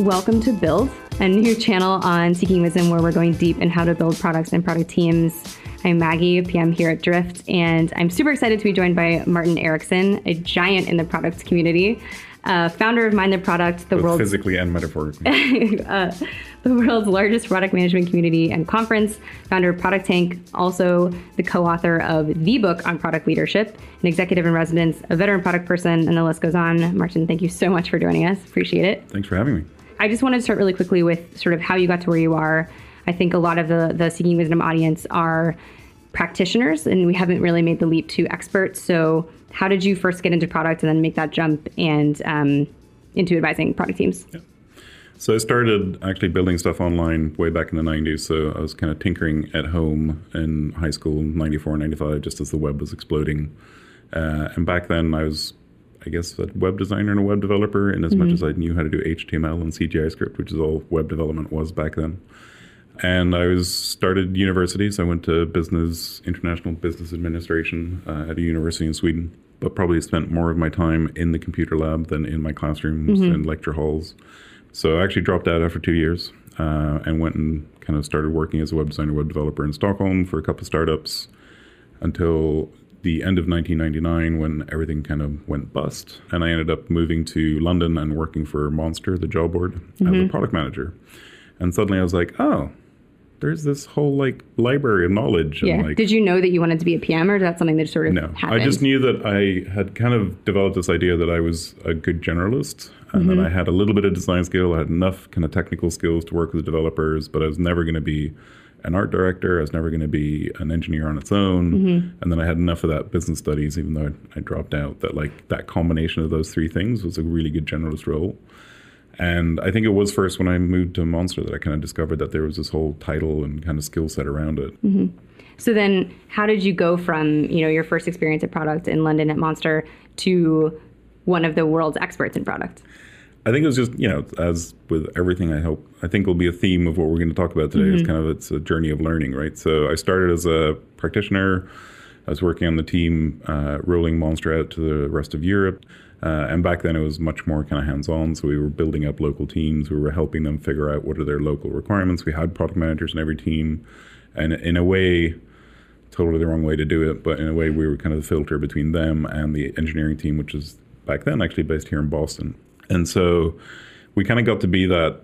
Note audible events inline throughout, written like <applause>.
Welcome to Build, a new channel on Seeking Wisdom where we're going deep in how to build products and product teams. I'm Maggie, PM here at Drift, and I'm super excited to be joined by Martin Eriksson, a giant in the product community, uh, founder of Mind the Product, the world's physically and metaphorically. <laughs> uh, the world's largest product management community and conference, founder of Product Tank, also the co-author of the book on product leadership, an executive in residence, a veteran product person, and the list goes on. Martin, thank you so much for joining us. Appreciate it. Thanks for having me. I just wanted to start really quickly with sort of how you got to where you are. I think a lot of the the Seeking Wisdom audience are practitioners, and we haven't really made the leap to experts. So, how did you first get into product and then make that jump and um, into advising product teams? Yeah. So I started actually building stuff online way back in the 90s. So I was kind of tinkering at home in high school, 94, 95, just as the web was exploding. Uh, and back then I was, I guess, a web designer and a web developer in as much as I knew how to do HTML and CGI script, which is all web development was back then. And I was started university, so I went to business, international business administration uh, at a university in Sweden, but probably spent more of my time in the computer lab than in my classrooms and lecture halls. So I actually dropped out after two years uh, and went and kind of started working as a web designer, web developer in Stockholm for a couple of startups until the end of 1999 when everything kind of went bust. And I ended up moving to London and working for Monster, the job board, as a product manager. And suddenly I was like, oh, there's this whole like library of knowledge. Yeah. And like, did you know that you wanted to be a PM, or is that something that sort of no, happened? I just knew that I had kind of developed this idea that I was a good generalist and Mm-hmm. that I had a little bit of design skill. I had enough kind of technical skills to work with developers, but I was never going to be an art director. I was never going to be an engineer on its own. Mm-hmm. And then I had enough of that business studies, even though I, I dropped out, that like that combination of those three things was a really good generalist role. And I think it was first when I moved to Monster that I kind of discovered that there was this whole title and kind of skill set around it. So then, how did you go from you know your first experience at product in London at Monster to one of the world's experts in product? I think it was just, you know, as with everything, I hope, I think will be a theme of what we're going to talk about today. Is kind of it's a journey of learning, right? So I started as a practitioner. I was working on the team, uh, rolling Monster out to the rest of Europe. Uh, and back then it was much more kind of hands on. So we were building up local teams. We were helping them figure out what are their local requirements. We had product managers in every team. And in a way, totally the wrong way to do it, but in a way we were kind of the filter between them and the engineering team, which is back then actually based here in Boston. And so we kind of got to be that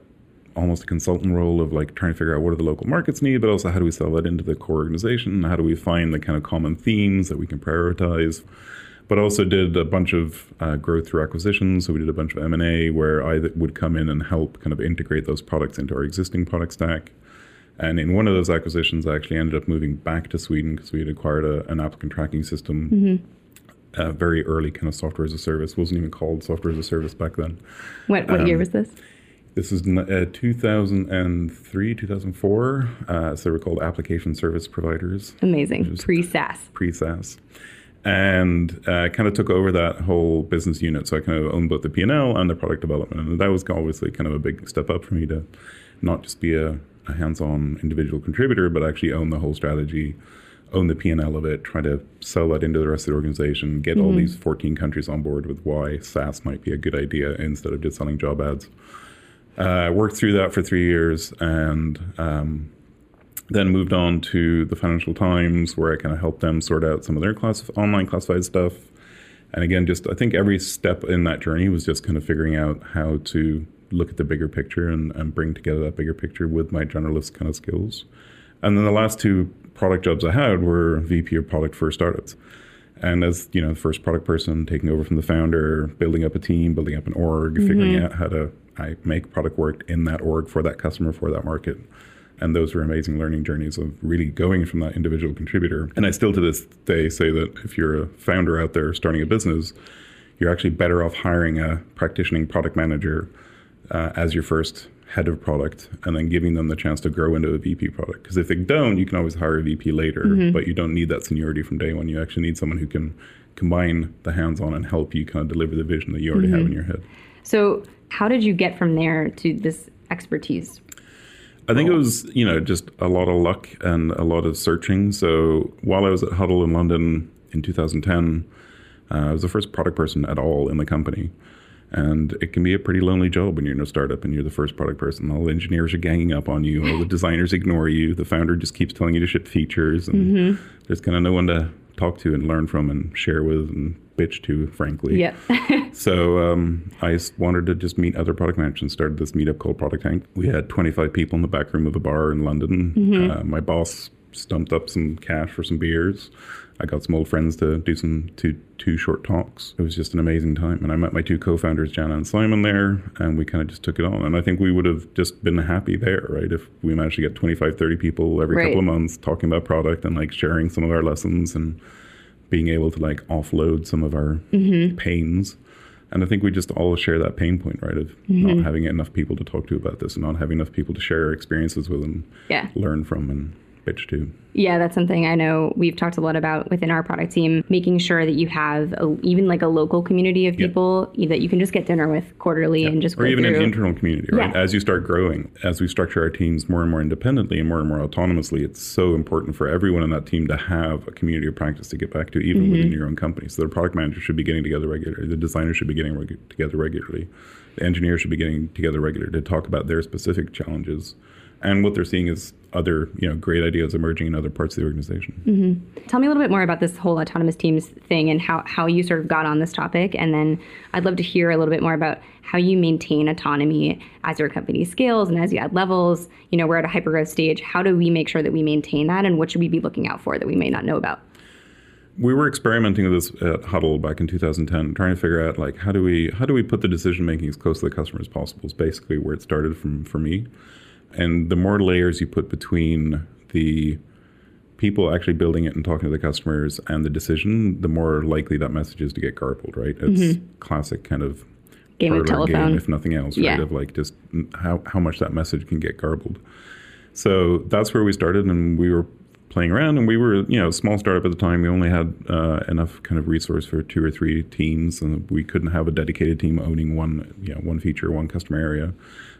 almost a consultant role of like trying to figure out what do the local markets need, but also how do we sell that into the core organization? How do we find the kind of common themes that we can prioritize? But also did a bunch of uh, growth through acquisitions. So we did a bunch of M and A where I would come in and help kind of integrate those products into our existing product stack. And in one of those acquisitions, I actually ended up moving back to Sweden because we had acquired a, an applicant tracking system. Uh, very early kind of software as a service wasn't even called software as a service back then. What what year was this? This is uh, 2003, 2004. Uh, so they were called application service providers, Amazing, pre SaaS. pre SaaS, and uh, kind of took over that whole business unit. So I kind of owned both the P and L and the product development, and that was obviously kind of a big step up for me to not just be a, a hands-on individual contributor, but actually own the whole strategy, own the P and L of it, try to sell that into the rest of the organization, get all these 14 countries on board with why SaaS might be a good idea instead of just selling job ads. Uh, worked through that for three years and um, then moved on to the Financial Times, where I kind of helped them sort out some of their class- online classified stuff. And again, just I think every step in that journey was just kind of figuring out how to look at the bigger picture and, and bring together that bigger picture with my generalist kind of skills. And then the last two product jobs I had were VP of product for startups. And as you know, the first product person taking over from the founder, building up a team, building up an org, figuring out how to I make product work in that org for that customer for that market. And those were amazing learning journeys of really going from that individual contributor. And I still to this day say that if you're a founder out there starting a business, you're actually better off hiring a practicing product manager uh, as your first head of product and then giving them the chance to grow into a VP product. Because if they don't, you can always hire a VP later, but you don't need that seniority from day one. You actually need someone who can combine the hands on and help you kind of deliver the vision that you already have in your head. So, how did you get from there to this expertise? I think it was, you know, just a lot of luck and a lot of searching. So while I was at Huddle in London in 2010, uh, I was the first product person at all in the company. And it can be a pretty lonely job when you're in a startup and you're the first product person. All the engineers are ganging up on you. All the designers ignore you. The founder just keeps telling you to ship features, and Mm-hmm. there's kind of no one to talk to and learn from and share with and bitch to, frankly. Yeah. <laughs> So um, I wanted to just meet other product managers and started this meetup called Product Tank. We had 25 people in the back room of a bar in London. Mm-hmm. Uh, my boss stumped up some cash for some beers. I got some old friends to do some two two short talks. It was just an amazing time, and I met my two co-founders, Janna and Simon, there, and we kind of just took it on. And I think we would have just been happy there, right? If we managed to get 25, 30 people every Right. couple of months talking about product and like sharing some of our lessons and being able to like offload some of our Mm-hmm. pains. And I think we just all share that pain point, right? Of Mm-hmm. not having enough people to talk to about this and not having enough people to share experiences with and Yeah. learn from and bitch to. Yeah, that's something I know we've talked a lot about within our product team, making sure that you have a, even like a local community of people that you can just get dinner with quarterly and just or even through. an internal community, right? Yeah. As you start growing, as we structure our teams more and more independently and more and more autonomously, it's so important for everyone in that team to have a community of practice to get back to, even Mm-hmm. within your own company. So the product manager should be getting together regularly, the designer should be getting regu- together regularly, the engineer should be getting together regularly to talk about their specific challenges. And what they're seeing is other, you know, great ideas emerging in other parts of the organization. Mm-hmm. Tell me a little bit more about this whole autonomous teams thing and how, how you sort of got on this topic. And then I'd love to hear a little bit more about how you maintain autonomy as your company scales and as you add levels. You know, we're at a hypergrowth stage. How do we make sure that we maintain that? And what should we be looking out for that we may not know about? we were experimenting with this at Huddle back in 2010, trying to figure out like how do we how do we put the decision making as close to the customer as possible. Is basically where it started from for me. And the more layers you put between the people actually building it and talking to the customers and the decision, the more likely that message is to get garbled. Right? It's mm-hmm. classic kind of Game of telephone. game, if nothing else, right? Yeah. Of like just how how much that message can get garbled. So that's where we started, and we were playing around, and we were you know a small startup at the time. We only had uh, enough kind of resource for two or three teams, and we couldn't have a dedicated team owning one you know one feature, one customer area.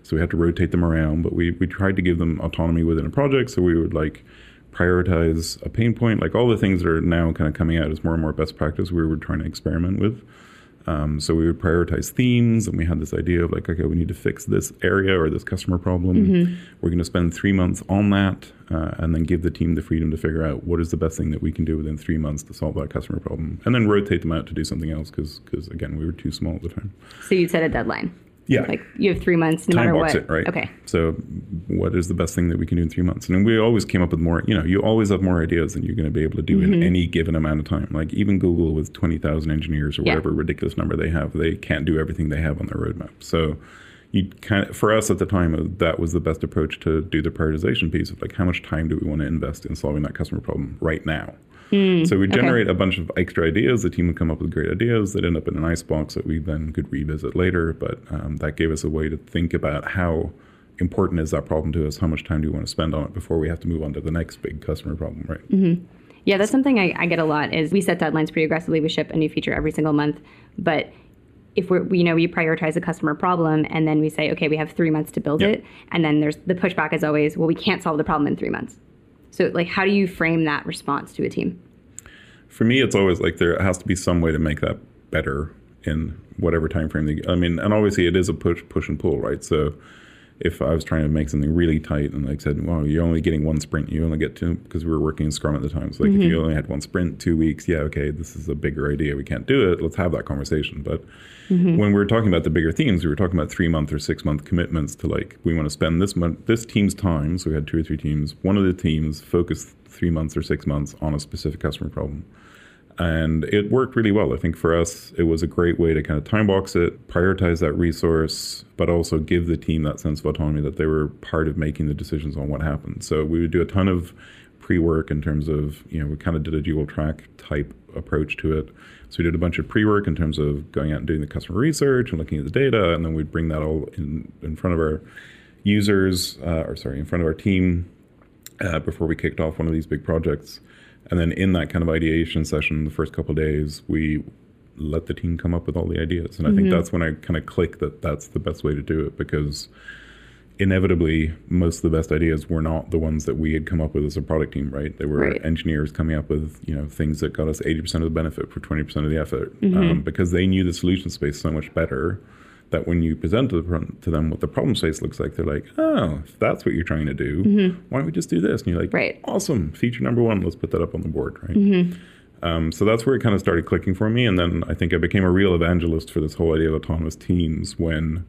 So we had to rotate them around, but we we tried to give them autonomy within a project. So we would like prioritize a pain point, like all the things that are now kind of coming out as more and more best practice. We were trying to experiment with. Um, so we would prioritize themes, and we had this idea of like, okay, we need to fix this area or this customer problem. We're going to spend three months on that, uh, and then give the team the freedom to figure out what is the best thing that we can do within three months to solve that customer problem, and then rotate them out to do something else because, again, we were too small at the time. So you set a deadline. Yeah, Like you have three months, no time matter what. it, right? Okay. So, what is the best thing that we can do in three months? And we always came up with more. You know, you always have more ideas than you're going to be able to do Mm-hmm. in any given amount of time. Like even Google with twenty thousand engineers or Yeah. whatever ridiculous number they have, they can't do everything they have on their roadmap. So, you kind of for us at the time uh, that was the best approach to do the prioritization piece of like how much time do we want to invest in solving that customer problem right now. So we generate a bunch of extra ideas. The team would come up with great ideas that end up in an icebox that we then could revisit later. But um, that gave us a way to think about how important is that problem to us? How much time do we want to spend on it before we have to move on to the next big customer problem, right? Yeah, that's something I, I get a lot. Is we set deadlines pretty aggressively. We ship a new feature every single month, but if we're you know we prioritize a customer problem and then we say okay we have three months to build Yeah. it and then there's the pushback is always well we can't solve the problem in three months. So like how do you frame that response to a team? For me, it's always like there has to be some way to make that better in whatever time frame. They, I mean, and obviously it is a push, push and pull, right? So if I was trying to make something really tight and like said, well, you're only getting one sprint, you only get two because we were working in Scrum at the time. So like if mm-hmm. you only had one sprint, two weeks, yeah, okay, this is a bigger idea. We can't do it. Let's have that conversation. But mm-hmm. when we were talking about the bigger themes, we were talking about three month or six month commitments to like we want to spend this month this team's time. So we had two or three teams. One of the teams focused three months or six months on a specific customer problem and it worked really well. I think for us, it was a great way to kind of time box it, prioritize that resource, but also give the team that sense of autonomy that they were part of making the decisions on what happened. So we would do a ton of pre-work in terms of you know we kind of did a dual track type approach to it. So we did a bunch of pre-work in terms of going out and doing the customer research and looking at the data, and then we'd bring that all in in front of our users, uh, or sorry, in front of our team uh, before we kicked off one of these big projects. And then in that kind of ideation session, the first couple of days, we let the team come up with all the ideas. And I think that's when I kind of click that that's the best way to do it because inevitably most of the best ideas were not the ones that we had come up with as a product team right they were Right. engineers coming up with you know things that got us 80% of the benefit for 20% of the effort um, because they knew the solution space so much better that when you present to, the, to them what the problem space looks like they're like oh if that's what you're trying to do why don't we just do this? And you're like Right. awesome. Feature number one let's put that up on the board right? Um, so that's where it kind of started clicking for me and then i think i became a real evangelist for this whole idea of autonomous teams when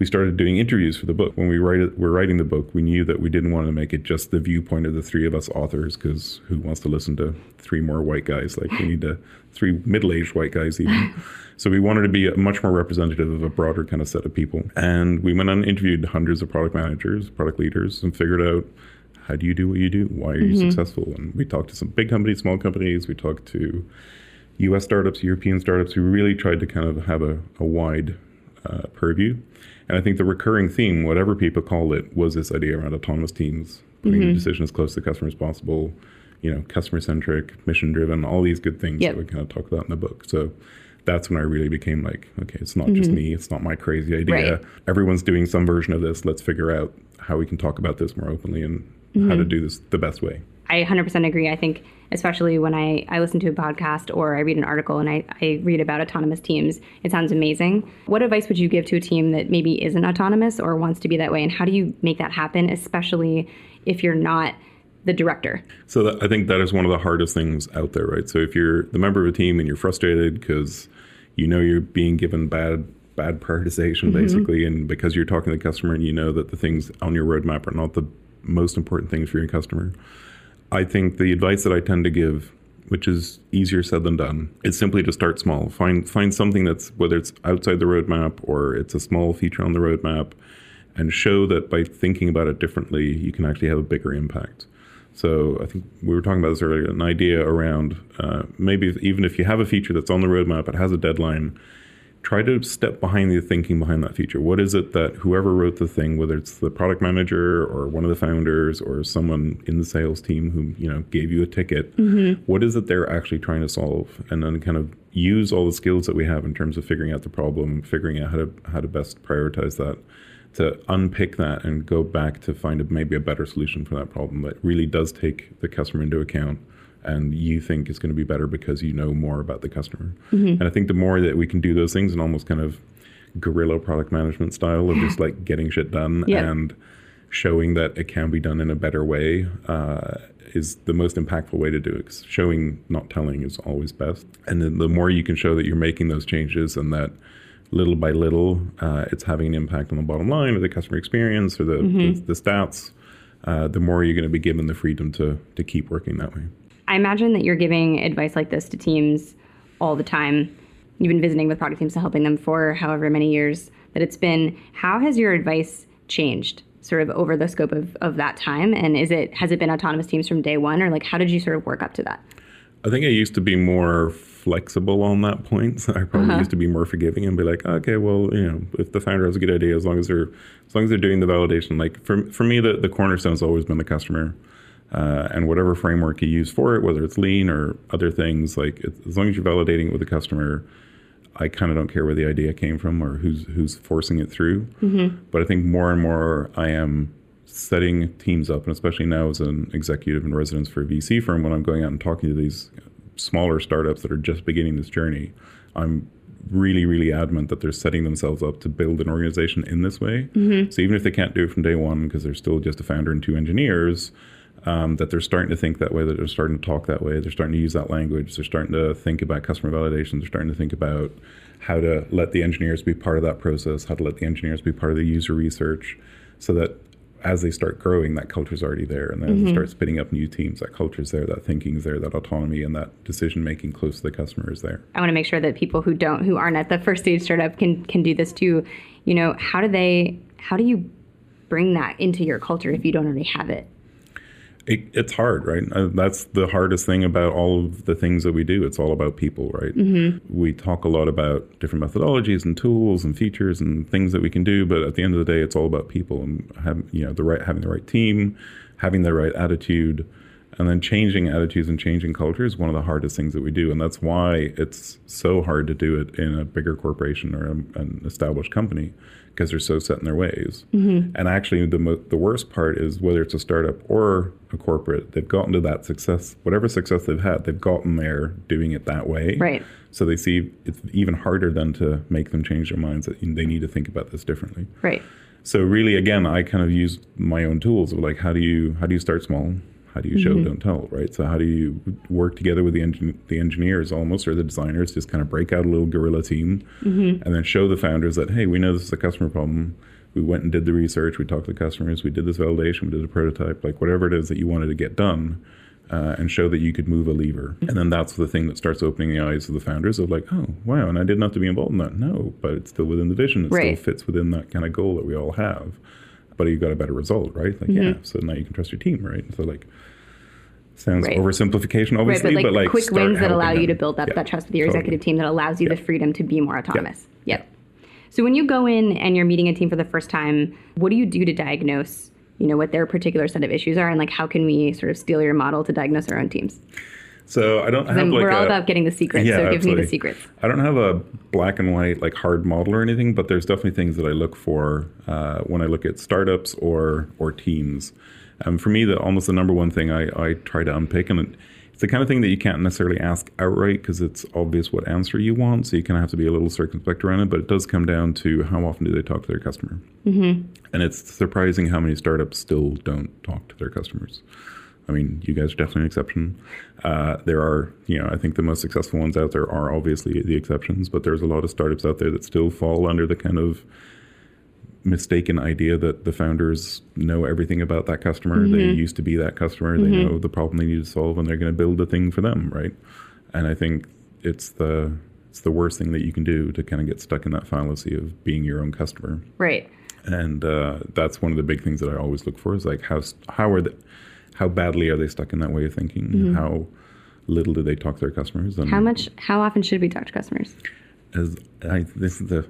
we started doing interviews for the book. When we write it, were writing the book, we knew that we didn't want to make it just the viewpoint of the three of us authors, because who wants to listen to three more white guys? Like we need to three middle-aged white guys even. so we wanted to be a much more representative of a broader kind of set of people. And we went and interviewed hundreds of product managers, product leaders, and figured out how do you do what you do? Why are you mm-hmm. successful? And we talked to some big companies, small companies. We talked to U.S. startups, European startups. We really tried to kind of have a, a wide uh, purview. And I think the recurring theme, whatever people call it, was this idea around autonomous teams, putting mm-hmm. the decision as close to the customer as possible, you know, customer centric, mission driven, all these good things Yep. that we kind of talk about in the book. So that's when I really became like, okay, it's not just mm-hmm. me, it's not my crazy idea. Right. Everyone's doing some version of this. Let's figure out how we can talk about this more openly and how to mm-hmm. do this the best way. I 100% agree. I think, especially when I, I listen to a podcast or I read an article and I, I read about autonomous teams, it sounds amazing. What advice would you give to a team that maybe isn't autonomous or wants to be that way? And how do you make that happen, especially if you're not the director? So that, I think that is one of the hardest things out there, right? So if you're the member of a team and you're frustrated because you know you're being given bad bad prioritization mm-hmm. basically, and because you're talking to the customer and you know that the things on your roadmap are not the most important things for your customer, I think the advice that I tend to give, which is easier said than done, is simply to start small. Find find something that's whether it's outside the roadmap or it's a small feature on the roadmap, and show that by thinking about it differently, you can actually have a bigger impact. So I think we were talking about this earlier. An idea around uh, maybe even if you have a feature that's on the roadmap, it has a deadline. Try to step behind the thinking behind that feature. What is it that whoever wrote the thing, whether it's the product manager or one of the founders or someone in the sales team who you know gave you a ticket, mm-hmm. what is it they're actually trying to solve, and then kind of use all the skills that we have in terms of figuring out the problem, figuring out how to how to best prioritize that to unpick that and go back to find a, maybe a better solution for that problem that really does take the customer into account and you think it's going to be better because you know more about the customer. And I think the more that we can do those things and almost kind of guerrilla product management style of just like getting shit done Yeah. and showing that it can be done in a better way uh, is the most impactful way to do it. 'Cause showing, not telling, is always best. And then the more you can show that you're making those changes and that little by little uh, it's having an impact on the bottom line or the customer experience or the, the, the stats, uh, the more you're going to be given the freedom to, to keep working that way. I imagine that you're giving advice like this to teams all the time. You've been visiting with product teams and helping them for however many years that it's been. How has your advice changed sort of over the scope of, of that time? And is it has it been autonomous teams from day one or like how did you sort of work up to that? I think I used to be more flexible on that point. So <laughs> I probably uh-huh. used to be more forgiving and be like, okay, well, you know, if the founder has a good idea, as long as they're as long as they're doing the validation. Like for for me, the the cornerstone has always been the customer, uh, and whatever framework you use for it, whether it's lean or other things, like as long as you're validating it with the customer. I kind of don't care where the idea came from or who's who's forcing it through. But I think more and more I am setting teams up, and especially now as an executive in residence for a VC firm, when I'm going out and talking to these smaller startups that are just beginning this journey, I'm really, really adamant that they're setting themselves up to build an organization in this way. So even if they can't do it from day one because they're still just a founder and two engineers, um, that they're starting to think that way, that they're starting to talk that way, they're starting to use that language, they're starting to think about customer validation, they're starting to think about how to let the engineers be part of that process, how to let the engineers be part of the user research, so that as they start growing, that culture is already there. And then as they start spinning up new teams, that culture is there, that thinking is there, that autonomy and that decision making close to the customer is there. I want to make sure that people who don't who aren't at the first stage startup can can do this too. You know, how do they how do you bring that into your culture if you don't already have it? It, it's hard, right? Uh, that's the hardest thing about all of the things that we do. It's all about people, right? We talk a lot about different methodologies and tools and features and things that we can do, but at the end of the day, it's all about people and having you know the right having the right team, having the right attitude, And then changing attitudes and changing culture is one of the hardest things that we do. And that's why it's so hard to do it in a bigger corporation or a, an established company because they're so set in their ways. Mm-hmm. And actually, the, mo- the worst part is whether it's a startup or a corporate, they've gotten to that success, whatever success they've had, they've gotten there doing it that way. Right. So they see it's even harder than to make them change their minds that they need to think about this differently. Right. So really, again, I kind of use my own tools of like how do you how do you start small? How do you show, don't tell, right? So how do you work together with the engin- the engineers almost or the designers, just kind of break out a little guerrilla team, and then show the founders that hey, we know this is a customer problem. We went and did the research. We talked to the customers. We did this validation. We did a prototype. Like whatever it is that you wanted to get done, uh, and show that you could move a lever. And then that's the thing that starts opening the eyes of the founders of like, oh, wow, and I didn't have to be involved in that. No, but it's still within the vision. It Right. still fits within that kind of goal that we all have. But you got a better result, right? Like, yeah. Mm-hmm. So now you can trust your team, right? So like, sounds Right. oversimplification, Right, obviously, but like, quick wins that allow you to build up Yeah, that trust with your totally. executive team that allows you the freedom to be more autonomous. Yep. So when you go in and you're meeting a team for the first time, what do you do to diagnose, you know, what their particular set of issues are and like how can we sort of steal your model to diagnose our own teams? So I don't have like we're all a- about getting the secrets, Yeah, so give me the secrets. I don't have a black and white like hard model or anything, but there's definitely things that I look for uh, when I look at startups or or teams. Um, for me, the almost the number one thing I, I try to unpick, and it's the kind of thing that you can't necessarily ask outright because it's obvious what answer you want, so you kind of have to be a little circumspect around it. But it does come down to how often do they talk to their customer, mm-hmm. and it's surprising how many startups still don't talk to their customers. I mean, you guys are definitely an exception. Uh, there are, you know, I think the most successful ones out there are obviously the exceptions, but there's a lot of startups out there that still fall under the kind of mistaken idea that the founders know everything about that customer. They used to be that customer. They know the problem they need to solve, and they're going to build a thing for them, right? And I think it's the it's the worst thing that you can do to kind of get stuck in that fallacy of being your own customer Right. and uh, that's one of the big things that I always look for is like how how are they, how badly are they stuck in that way of thinking? Mm-hmm. How little do they talk to their customers? And How much how often should we talk to customers? as I, this is the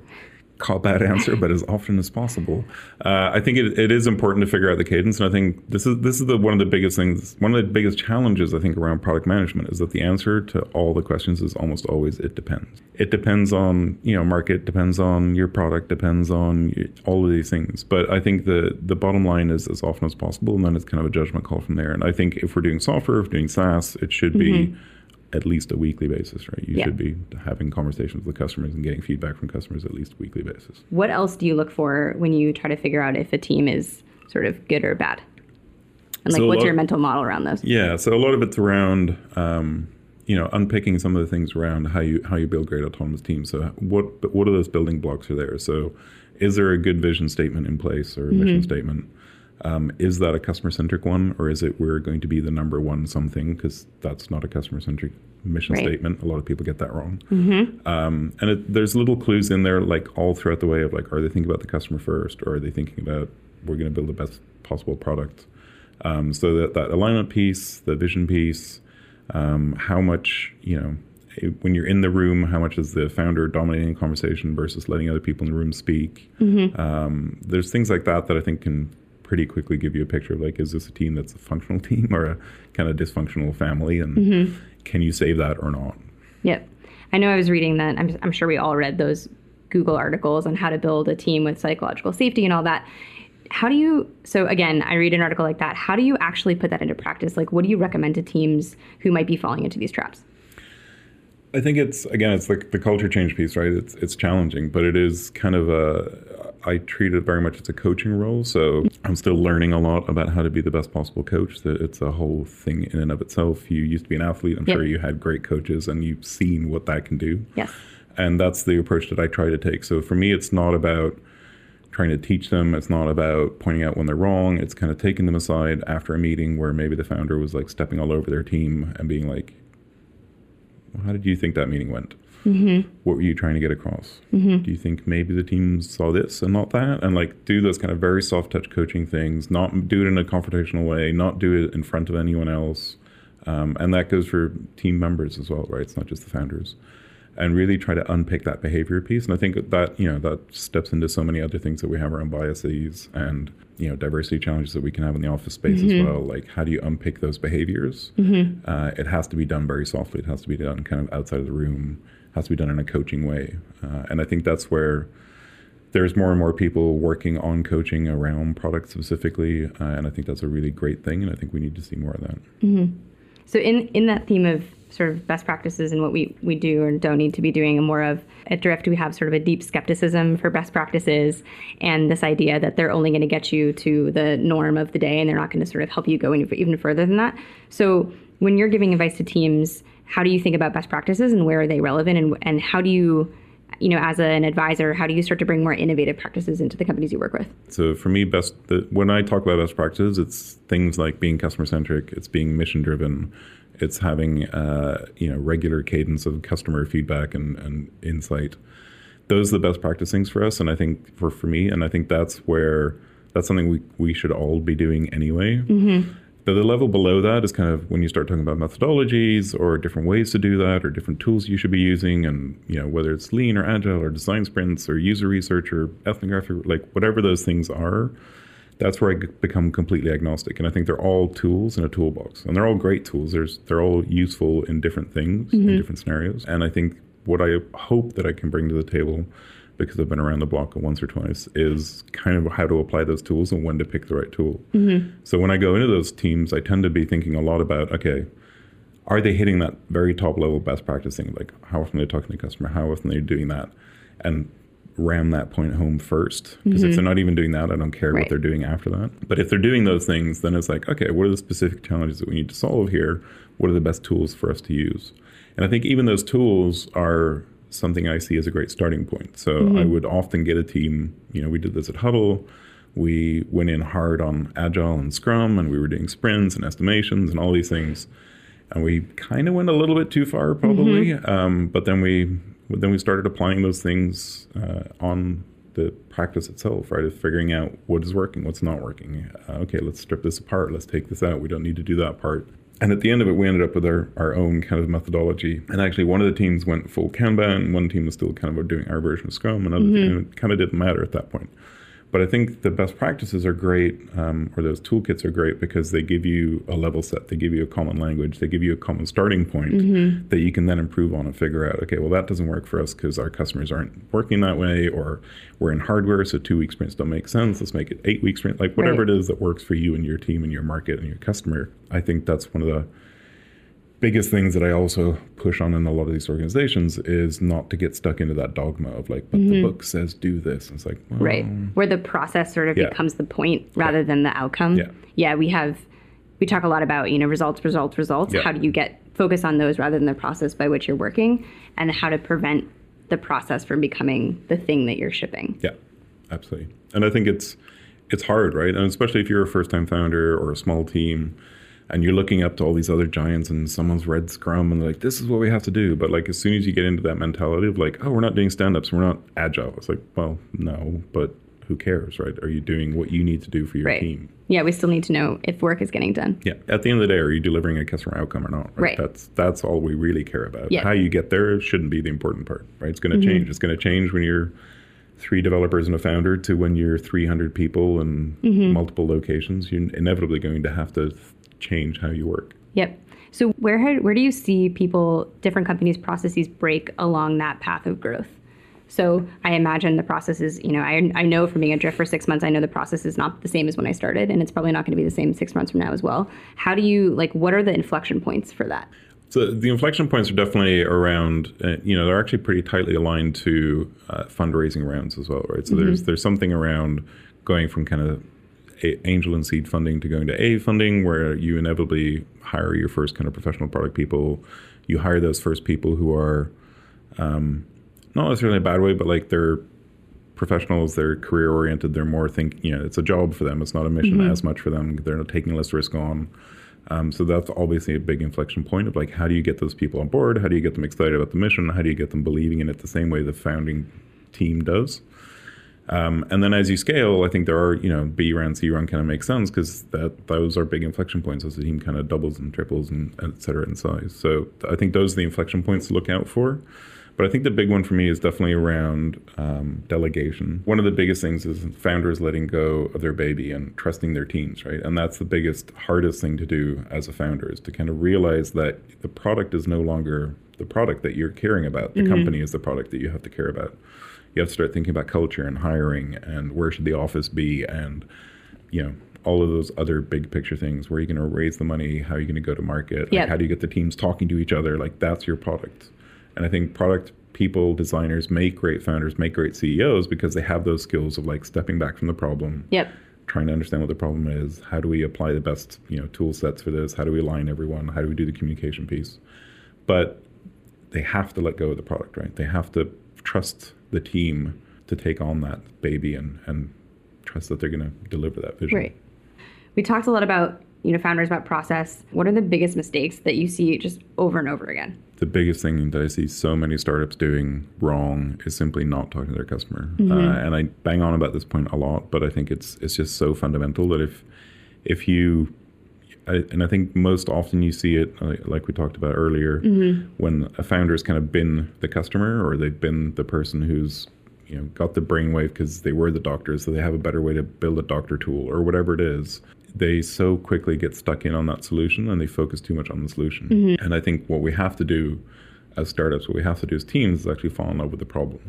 cop out answer, but as often as possible. Uh, I think it, it is important to figure out the cadence, and I think this is this is the one of the biggest things, one of the biggest challenges I think around product management is that the answer to all the questions is almost always it depends. It depends on you know market, depends on your product, depends on all of these things. But I think the the bottom line is as often as possible, and then it's kind of a judgment call from there. And I think if we're doing software, if we're doing SaaS, it should be at least a weekly basis, right? You Yeah. should be having conversations with customers and getting feedback from customers at least weekly basis. What else do you look for when you try to figure out if a team is sort of good or bad? And like So what's lot- your mental model around those? Yeah, so a lot of it's around, um, you know, unpicking some of the things around how you how you build great autonomous teams. So what what are those building blocks are there? So is there a good vision statement in place or a mission statement? Um, is that a customer centric one, or is it we're going to be the number one something? Because that's not a customer centric mission Right. statement. A lot of people get that wrong. Um, and it, there's little clues in there, like all throughout the way of like, are they thinking about the customer first, or are they thinking about we're going to build the best possible product? Um, so that that alignment piece, the vision piece, um, how much you know when you're in the room, how much is the founder dominating the conversation versus letting other people in the room speak? Um, there's things like that that I think can pretty quickly give you a picture of like, is this a team that's a functional <laughs> team or a kind of dysfunctional family, and mm-hmm. can you save that or not? Yep. I know I was reading that. I'm, I'm sure we all read those Google articles on how to build a team with psychological safety and all that. How do you, so again, I read an article like that. How do you actually put that into practice? Like, what do you recommend to teams who might be falling into these traps? I think it's again, it's like the culture change piece, right? It's it's challenging, but it is kind of a. I treat it very much as a coaching role, so I'm still learning a lot about how to be the best possible coach. That it's a whole thing in and of itself. You used to be an athlete. I'm Yep. sure you had great coaches, and you've seen what that can do. Yes. And that's the approach that I try to take. So for me, it's not about trying to teach them. It's not about pointing out when they're wrong. It's kind of taking them aside after a meeting where maybe the founder was like stepping all over their team and being like, well, "How did you think that meeting went? What were you trying to get across? Do you think maybe the team saw this and not that?" And like do those kind of very soft touch coaching things. Not do it in a confrontational way. Not do it in front of anyone else. Um, and that goes for team members as well, right? It's not just the founders and really try to unpick that behavior piece. And I think that you know that steps into so many other things that we have around biases and you know diversity challenges that we can have in the office space Mm-hmm. as well. Like how do you unpick those behaviors? Uh, it has to be done very softly. It has to be done kind of outside of the room. Has to be done in a coaching way. Uh, and I think that's where there's more and more people working on coaching around product specifically, uh, and I think that's a really great thing. And I think we need to see more of that. So in in that theme of sort of best practices and what we we do or don't need to be doing, and more of at Drift, we have sort of a deep skepticism for best practices and this idea that they're only going to get you to the norm of the day, and they're not going to sort of help you go any, even further than that. So when you're giving advice to teams, how do you think about best practices and where are they relevant, and and how do you you know, as an advisor, how do you start to bring more innovative practices into the companies you work with? So for me, best the, when I talk about best practices, it's things like being customer centric, it's being mission driven, it's having uh, you know regular cadence of customer feedback and, and insight. Those are the best practice things for us, and I think for for me, and I think that's where that's something we we should all be doing anyway. But the level below that is kind of when you start talking about methodologies or different ways to do that or different tools you should be using and you know whether it's lean or agile or design sprints or user research or ethnographic like whatever those things are that's where I become completely agnostic. And I think they're all tools in a toolbox. And they're all great tools. There's they're all useful in different things in mm-hmm. different scenarios. And I think what I hope that I can bring to the table because I've been around the block once or twice, is kind of how to apply those tools and when to pick the right tool. Mm-hmm. So when I go into those teams, I tend to be thinking a lot about, okay, are they hitting that very top level best practice thing? Like how often are they talking to the customer? How often are they doing that? And ram that point home first. Because if mm-hmm. they're not even doing that, I don't care Right. what they're doing after that. But if they're doing those things, then it's like, okay, what are the specific challenges that we need to solve here? What are the best tools for us to use? And I think even those tools are something I see as a great starting point. So I would often get a team, you know, we did this at Huddle. We went in hard on Agile and Scrum, and we were doing sprints and estimations and all these things. And we kind of went a little bit too far, probably. Um, but then we then we started applying those things uh, on the practice itself, right? Of figuring out what is working, what's not working. Uh, okay, let's strip this apart. Let's take this out. We don't need to do that part. And at the end of it, we ended up with our, our own kind of methodology. And actually, one of the teams went full Kanban, one team was still kind of doing our version of Scrum, another mm-hmm. team, it kind of didn't matter at that point. But I think the best practices are great, um, or those toolkits are great because they give you a level set, they give you a common language, they give you a common starting point that you can then improve on and figure out. Okay, well that doesn't work for us because our customers aren't working that way, or we're in hardware, so two week sprints don't make sense. Let's make it eight week sprint, like whatever Right. it is that works for you and your team and your market and your customer. I think that's one of the biggest things that I also push on in a lot of these organizations is not to get stuck into that dogma of like, but the mm-hmm. book says do this. And it's like, well, right where the process sort of Yeah. becomes the point rather than the outcome Yeah. yeah we have we talk a lot about you know results results results Yeah. how do you get focus on those rather than the process by which you're working and how to prevent the process from becoming the thing that you're shipping Yeah, absolutely. And I think it's it's hard, right? And especially if you're a first time founder or a small team and you're looking up to all these other giants and someone's read Scrum and they're like, this is what we have to do. But like as soon as you get into that mentality of like, oh, we're not doing stand ups, we're not agile. It's like, well, no, but who cares, right? Are you doing what you need to do for your right team? yeah we still need to know if work is getting done Yeah. At the end of the day, are you delivering a customer outcome or not? Right. That's that's all we really care about. Yeah. How you get there shouldn't be the important part, right? It's going to mm-hmm. change. It's going to change when you're three developers and a founder to when you're 300 people and mm-hmm. multiple locations. You're inevitably going to have to change how you work. Yep. So where had- where do you see people, different companies' processes break along that path of growth? So I imagine the process is, you know, I, I know from being a drift for six months, I know the process is not the same as when I started, and it's probably not going to be the same six months from now as well. How do you like? What are the inflection points for that? So the inflection points are definitely around, uh, you know, they're actually pretty tightly aligned to uh, fundraising rounds as well, right? So there's there's something around going from kind of a, angel and seed funding to going to A funding, where you inevitably hire your first kind of professional product people. You hire those first people who are um, not necessarily in a bad way, but like they're professionals, they're career oriented, they're more think, you know, it's a job for them. It's not a mission as much for them. They're not taking less risk on. Um, so that's obviously a big inflection point of like, how do you get those people on board? How do you get them excited about the mission? How do you get them believing in it the same way the founding team does? Um, and then as you scale, I think there are, you know, B round, C round kind of makes sense because that those are big inflection points as the team kind of doubles and triples and et cetera in size. So I think those are the inflection points to look out for. But I think the big one for me is definitely around um, delegation. One of the biggest things is founders letting go of their baby and trusting their teams, right? And that's the biggest, hardest thing to do as a founder is to kind of realize that the product is no longer the product that you're caring about. The mm-hmm. company is the product that you have to care about. You have to start thinking about culture and hiring and where should the office be and, you know, all of those other big picture things. Where are you going to raise the money? How are you going to go to market? Like, yep. How do you get the teams talking to each other? Like that's your product. And I think product people, designers make great founders, make great CEOs because they have those skills of like stepping back from the problem. Yep. Trying to understand what the problem is. How do we apply the best, you know, tool sets for this? How do we align everyone? How do we do the communication piece? But they have to let go of the product, right? They have to trust the team to take on that baby and, and trust that they're going to deliver that vision. Right. We talked a lot about you know founders about process. What are the biggest mistakes that you see just over and over again? The biggest thing that I see so many startups doing wrong is simply not talking to their customer. Mm-hmm. Uh, and I bang on about this point a lot, but I think it's it's just so fundamental that if if you I, and I think most often you see it, uh, like we talked about earlier, mm-hmm. when a founder's kind of been the customer or they've been the person who's you know got the brainwave because they were the doctor, so they have a better way to build a doctor tool or whatever it is they so quickly get stuck in on that solution and they focus too much on the solution. Mm-hmm. And I think what we have to do as startups, what we have to do as teams is actually fall in love with the problem.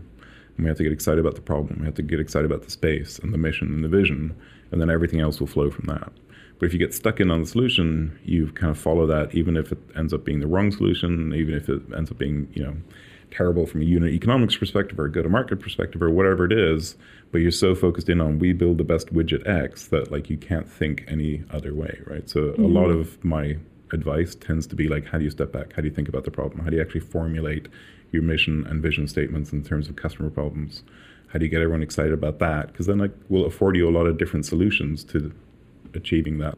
And we have to get excited about the problem. We have to get excited about the space and the mission and the vision, and then everything else will flow from that. But if you get stuck in on the solution, you kind of follow that, even if it ends up being the wrong solution, even if it ends up being, you know, terrible from a unit economics perspective or a go to market perspective or whatever it is, but you're so focused in on we build the best widget X that like you can't think any other way, right? So mm-hmm. a lot of my advice tends to be like how do you step back? How do you think about the problem? How do you actually formulate your mission and vision statements in terms of customer problems? How do you get everyone excited about that? Because then like will afford you a lot of different solutions to achieving that.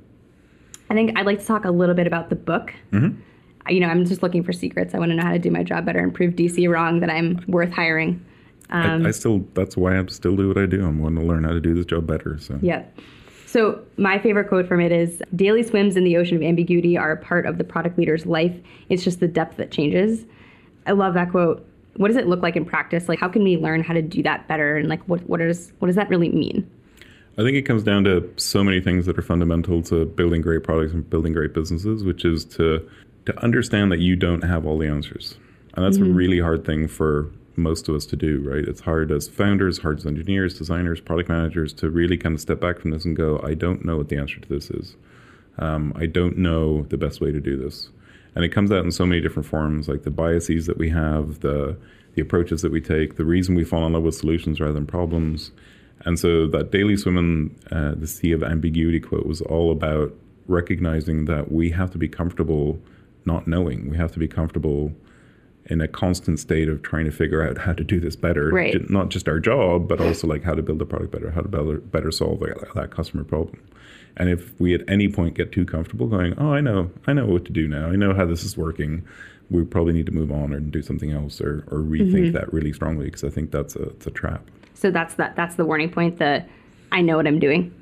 I think I'd like to talk a little bit about the book. Mm-hmm you know, I'm just looking for secrets. I want to know how to do my job better and prove DC wrong that I'm worth hiring. Um, I, I, still, that's why I still do what I do. I'm wanting to learn how to do this job better. So, yeah. So, my favorite quote from it is Daily swims in the ocean of ambiguity are a part of the product leader's life. It's just the depth that changes. I love that quote. What does it look like in practice? Like, how can we learn how to do that better? And, like, what, what, is, what does that really mean? I think it comes down to so many things that are fundamental to building great products and building great businesses, which is to to understand that you don't have all the answers. And that's mm-hmm. a really hard thing for most of us to do, right? It's hard as founders, hard as engineers, designers, product managers to really kind of step back from this and go, I don't know what the answer to this is. Um, I don't know the best way to do this. And it comes out in so many different forms, like the biases that we have, the the approaches that we take, the reason we fall in love with solutions rather than problems. And so that daily swim in uh, the sea of ambiguity quote was all about recognizing that we have to be comfortable not knowing. We have to be comfortable in a constant state of trying to figure out how to do this better. Right. Not just our job, but also like how to build a product better, how to better, better solve that, that customer problem. And if we at any point get too comfortable going, oh, I know, I know what to do now. I know how this is working. We probably need to move on and do something else or, or rethink mm-hmm. that really strongly because I think that's a, it's a trap. So that's that. That's the warning point. that I know what I'm doing.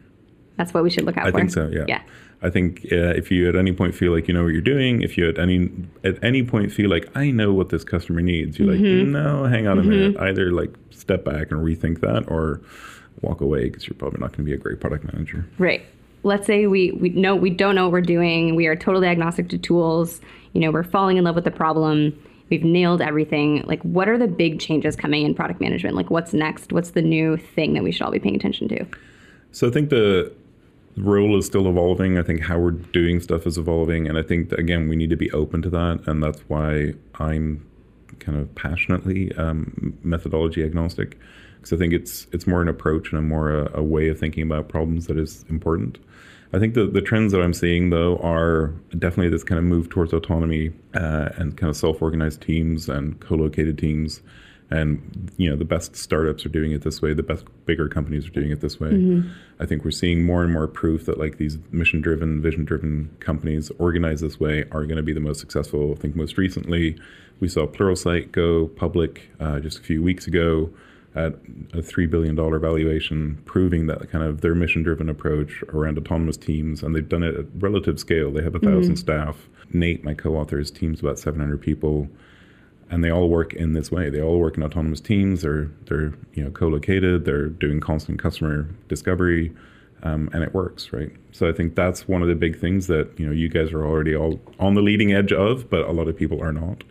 That's what we should look out I for. I think so. Yeah. Yeah. I think uh, if you at any point feel like you know what you're doing, if you at any at any point feel like I know what this customer needs, you're mm-hmm. like, no, hang on a mm-hmm. minute. Either like step back and rethink that, or walk away because you're probably not going to be a great product manager. Right. Let's say we we know we don't know what we're doing. We are totally agnostic to tools. You know, we're falling in love with the problem. We've nailed everything. Like, what are the big changes coming in product management? Like, what's next? What's the new thing that we should all be paying attention to? So I think the role is still evolving. I think how we're doing stuff is evolving, and I think again we need to be open to that, and that's why I'm kind of passionately um, methodology agnostic because I think it's it's more an approach and a more a, a, way of thinking about problems that is important. I think the, the trends that I'm seeing though are definitely this kind of move towards autonomy uh, and kind of self-organized teams and co-located teams. And you know the best startups are doing it this way. The best bigger companies are doing it this way. Mm-hmm. i think we're seeing more and more proof that like these mission driven vision driven companies organized this way are going to be the most successful. I think most recently we saw pluralsight go public uh, just a few weeks ago at a $3 billion valuation proving that kind of their mission driven approach around autonomous teams and they've done it at relative scale they have a 1000 mm-hmm. staff nate my co-author his team's about 700 people and they all work in this way. They all work in autonomous teams. They're they're you know co-located. They're doing constant customer discovery, um, and it works, right? So I think that's one of the big things that you know you guys are already all on the leading edge of, but a lot of people are not.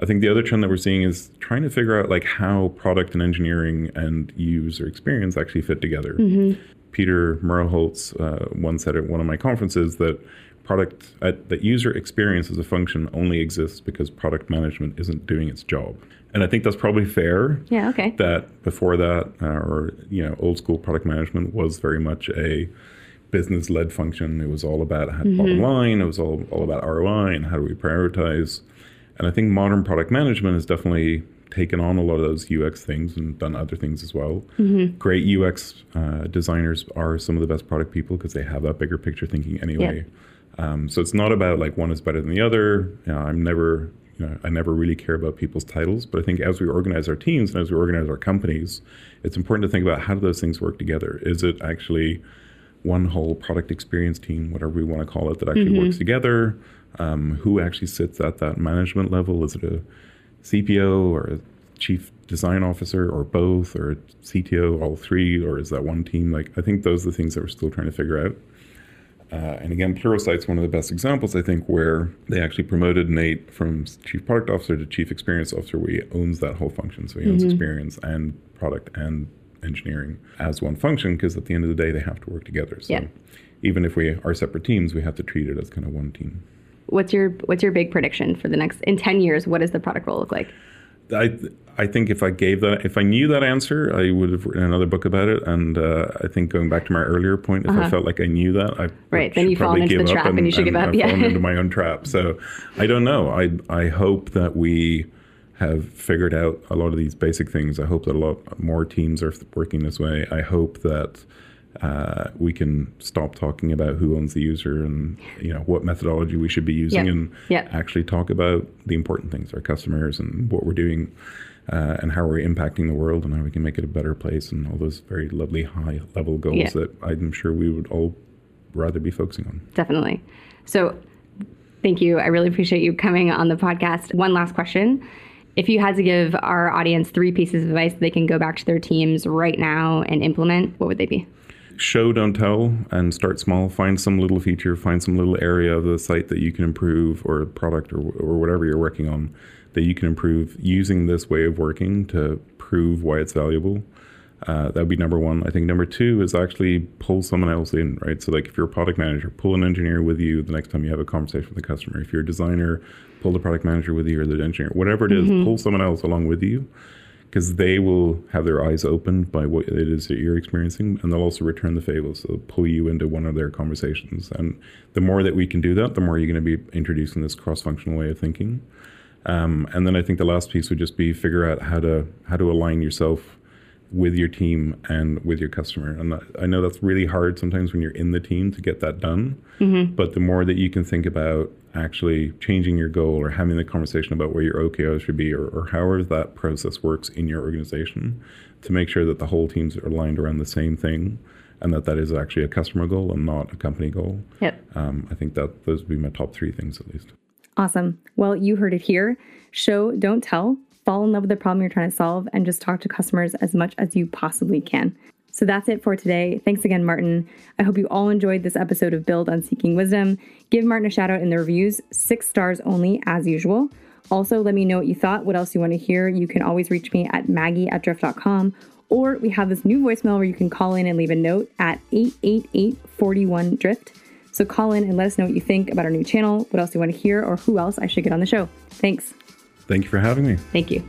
I think the other trend that we're seeing is trying to figure out like how product and engineering and user experience actually fit together. Mm-hmm. Peter Merholz uh, once said at one of my conferences that product uh, that user experience as a function only exists because product management isn't doing its job. And I think that's probably fair. Yeah. Okay. That before that, uh, or you know, old school product management was very much a business led function. It was all about mm-hmm. bottom line. It was all all about ROI and how do we prioritize. And I think modern product management has definitely taken on a lot of those UX things and done other things as well. Mm-hmm. Great UX uh, designers are some of the best product people because they have that bigger picture thinking anyway. Yeah. Um, so it's not about like one is better than the other. You know, I'm never, you know, I never really care about people's titles, but I think as we organize our teams and as we organize our companies, it's important to think about how do those things work together. Is it actually one whole product experience team, whatever we want to call it, that actually mm-hmm. works together? Um, who actually sits at that management level. Is it a CPO or a chief design officer or both or a CTO, all three, or is that one team? Like, I think those are the things that we're still trying to figure out. Uh, and again, Pluralsight's one of the best examples, I think, where they actually promoted Nate from chief product officer to chief experience officer, where he owns that whole function. So he owns mm-hmm. experience and product and engineering as one function, because at the end of the day, they have to work together. So yeah. even if we are separate teams, we have to treat it as kind of one team what's your what's your big prediction for the next in 10 years what does the product role look like? I I think if I gave that if I knew that answer I would have written another book about it. And uh, I think going back to my earlier point if uh-huh. I felt like I knew that I right then you fall into the trap and, and, you should give up yeah. fallen into my own trap. So I don't know. I I hope that we have figured out a lot of these basic things. I hope that a lot more teams are working this way. I hope that uh, we can stop talking about who owns the user and you know what methodology we should be using yep. and yep. actually talk about the important things our customers and what we're doing uh, and how we're impacting the world and how we can make it a better place and all those very lovely high level goals that i'm sure we would all rather be focusing on. Definitely. So thank you. I really appreciate you coming on the podcast. One last question. If you had to give our audience three pieces of advice they can go back to their teams right now and implement what would they be show, don't tell, and start small. Find some little feature, find some little area of the site that you can improve, or product, or, or whatever you're working on that you can improve using this way of working to prove why it's valuable. Uh, that would be number one. I think number two is actually pull someone else in, right? So, like if you're a product manager, pull an engineer with you the next time you have a conversation with the customer. If you're a designer, pull the product manager with you or the engineer, whatever it is, mm-hmm. pull someone else along with you because they will have their eyes opened by what it is that you're experiencing, and they'll also return the favor. So they'll pull you into one of their conversations. And the more that we can do that, the more you're going to be introducing this cross-functional way of thinking. Um, and then I think the last piece would just be figure out how to how to align yourself with your team and with your customer. And I know that's really hard sometimes when you're in the team to get that done. Mm-hmm. But the more that you can think about actually changing your goal or having the conversation about where your OKRs should be or, or however that process works in your organization to make sure that the whole teams are aligned around the same thing and that that is actually a customer goal and not a company goal. Yep. Um, I think that those would be my top three things at least. Awesome. Well, you heard it here. Show, don't tell fall in love with the problem you're trying to solve, and just talk to customers as much as you possibly can. So that's it for today. Thanks again, Martin. I hope you all enjoyed this episode of Build on Seeking Wisdom. Give Martin a shout out in the reviews, six stars only, as usual. Also, let me know what you thought, what else you want to hear. You can always reach me at maggie at drift.com, or we have this new voicemail where you can call in and leave a note at 888 41 Drift. So call in and let us know what you think about our new channel, what else you want to hear, or who else I should get on the show. Thanks. Thank you for having me. Thank you.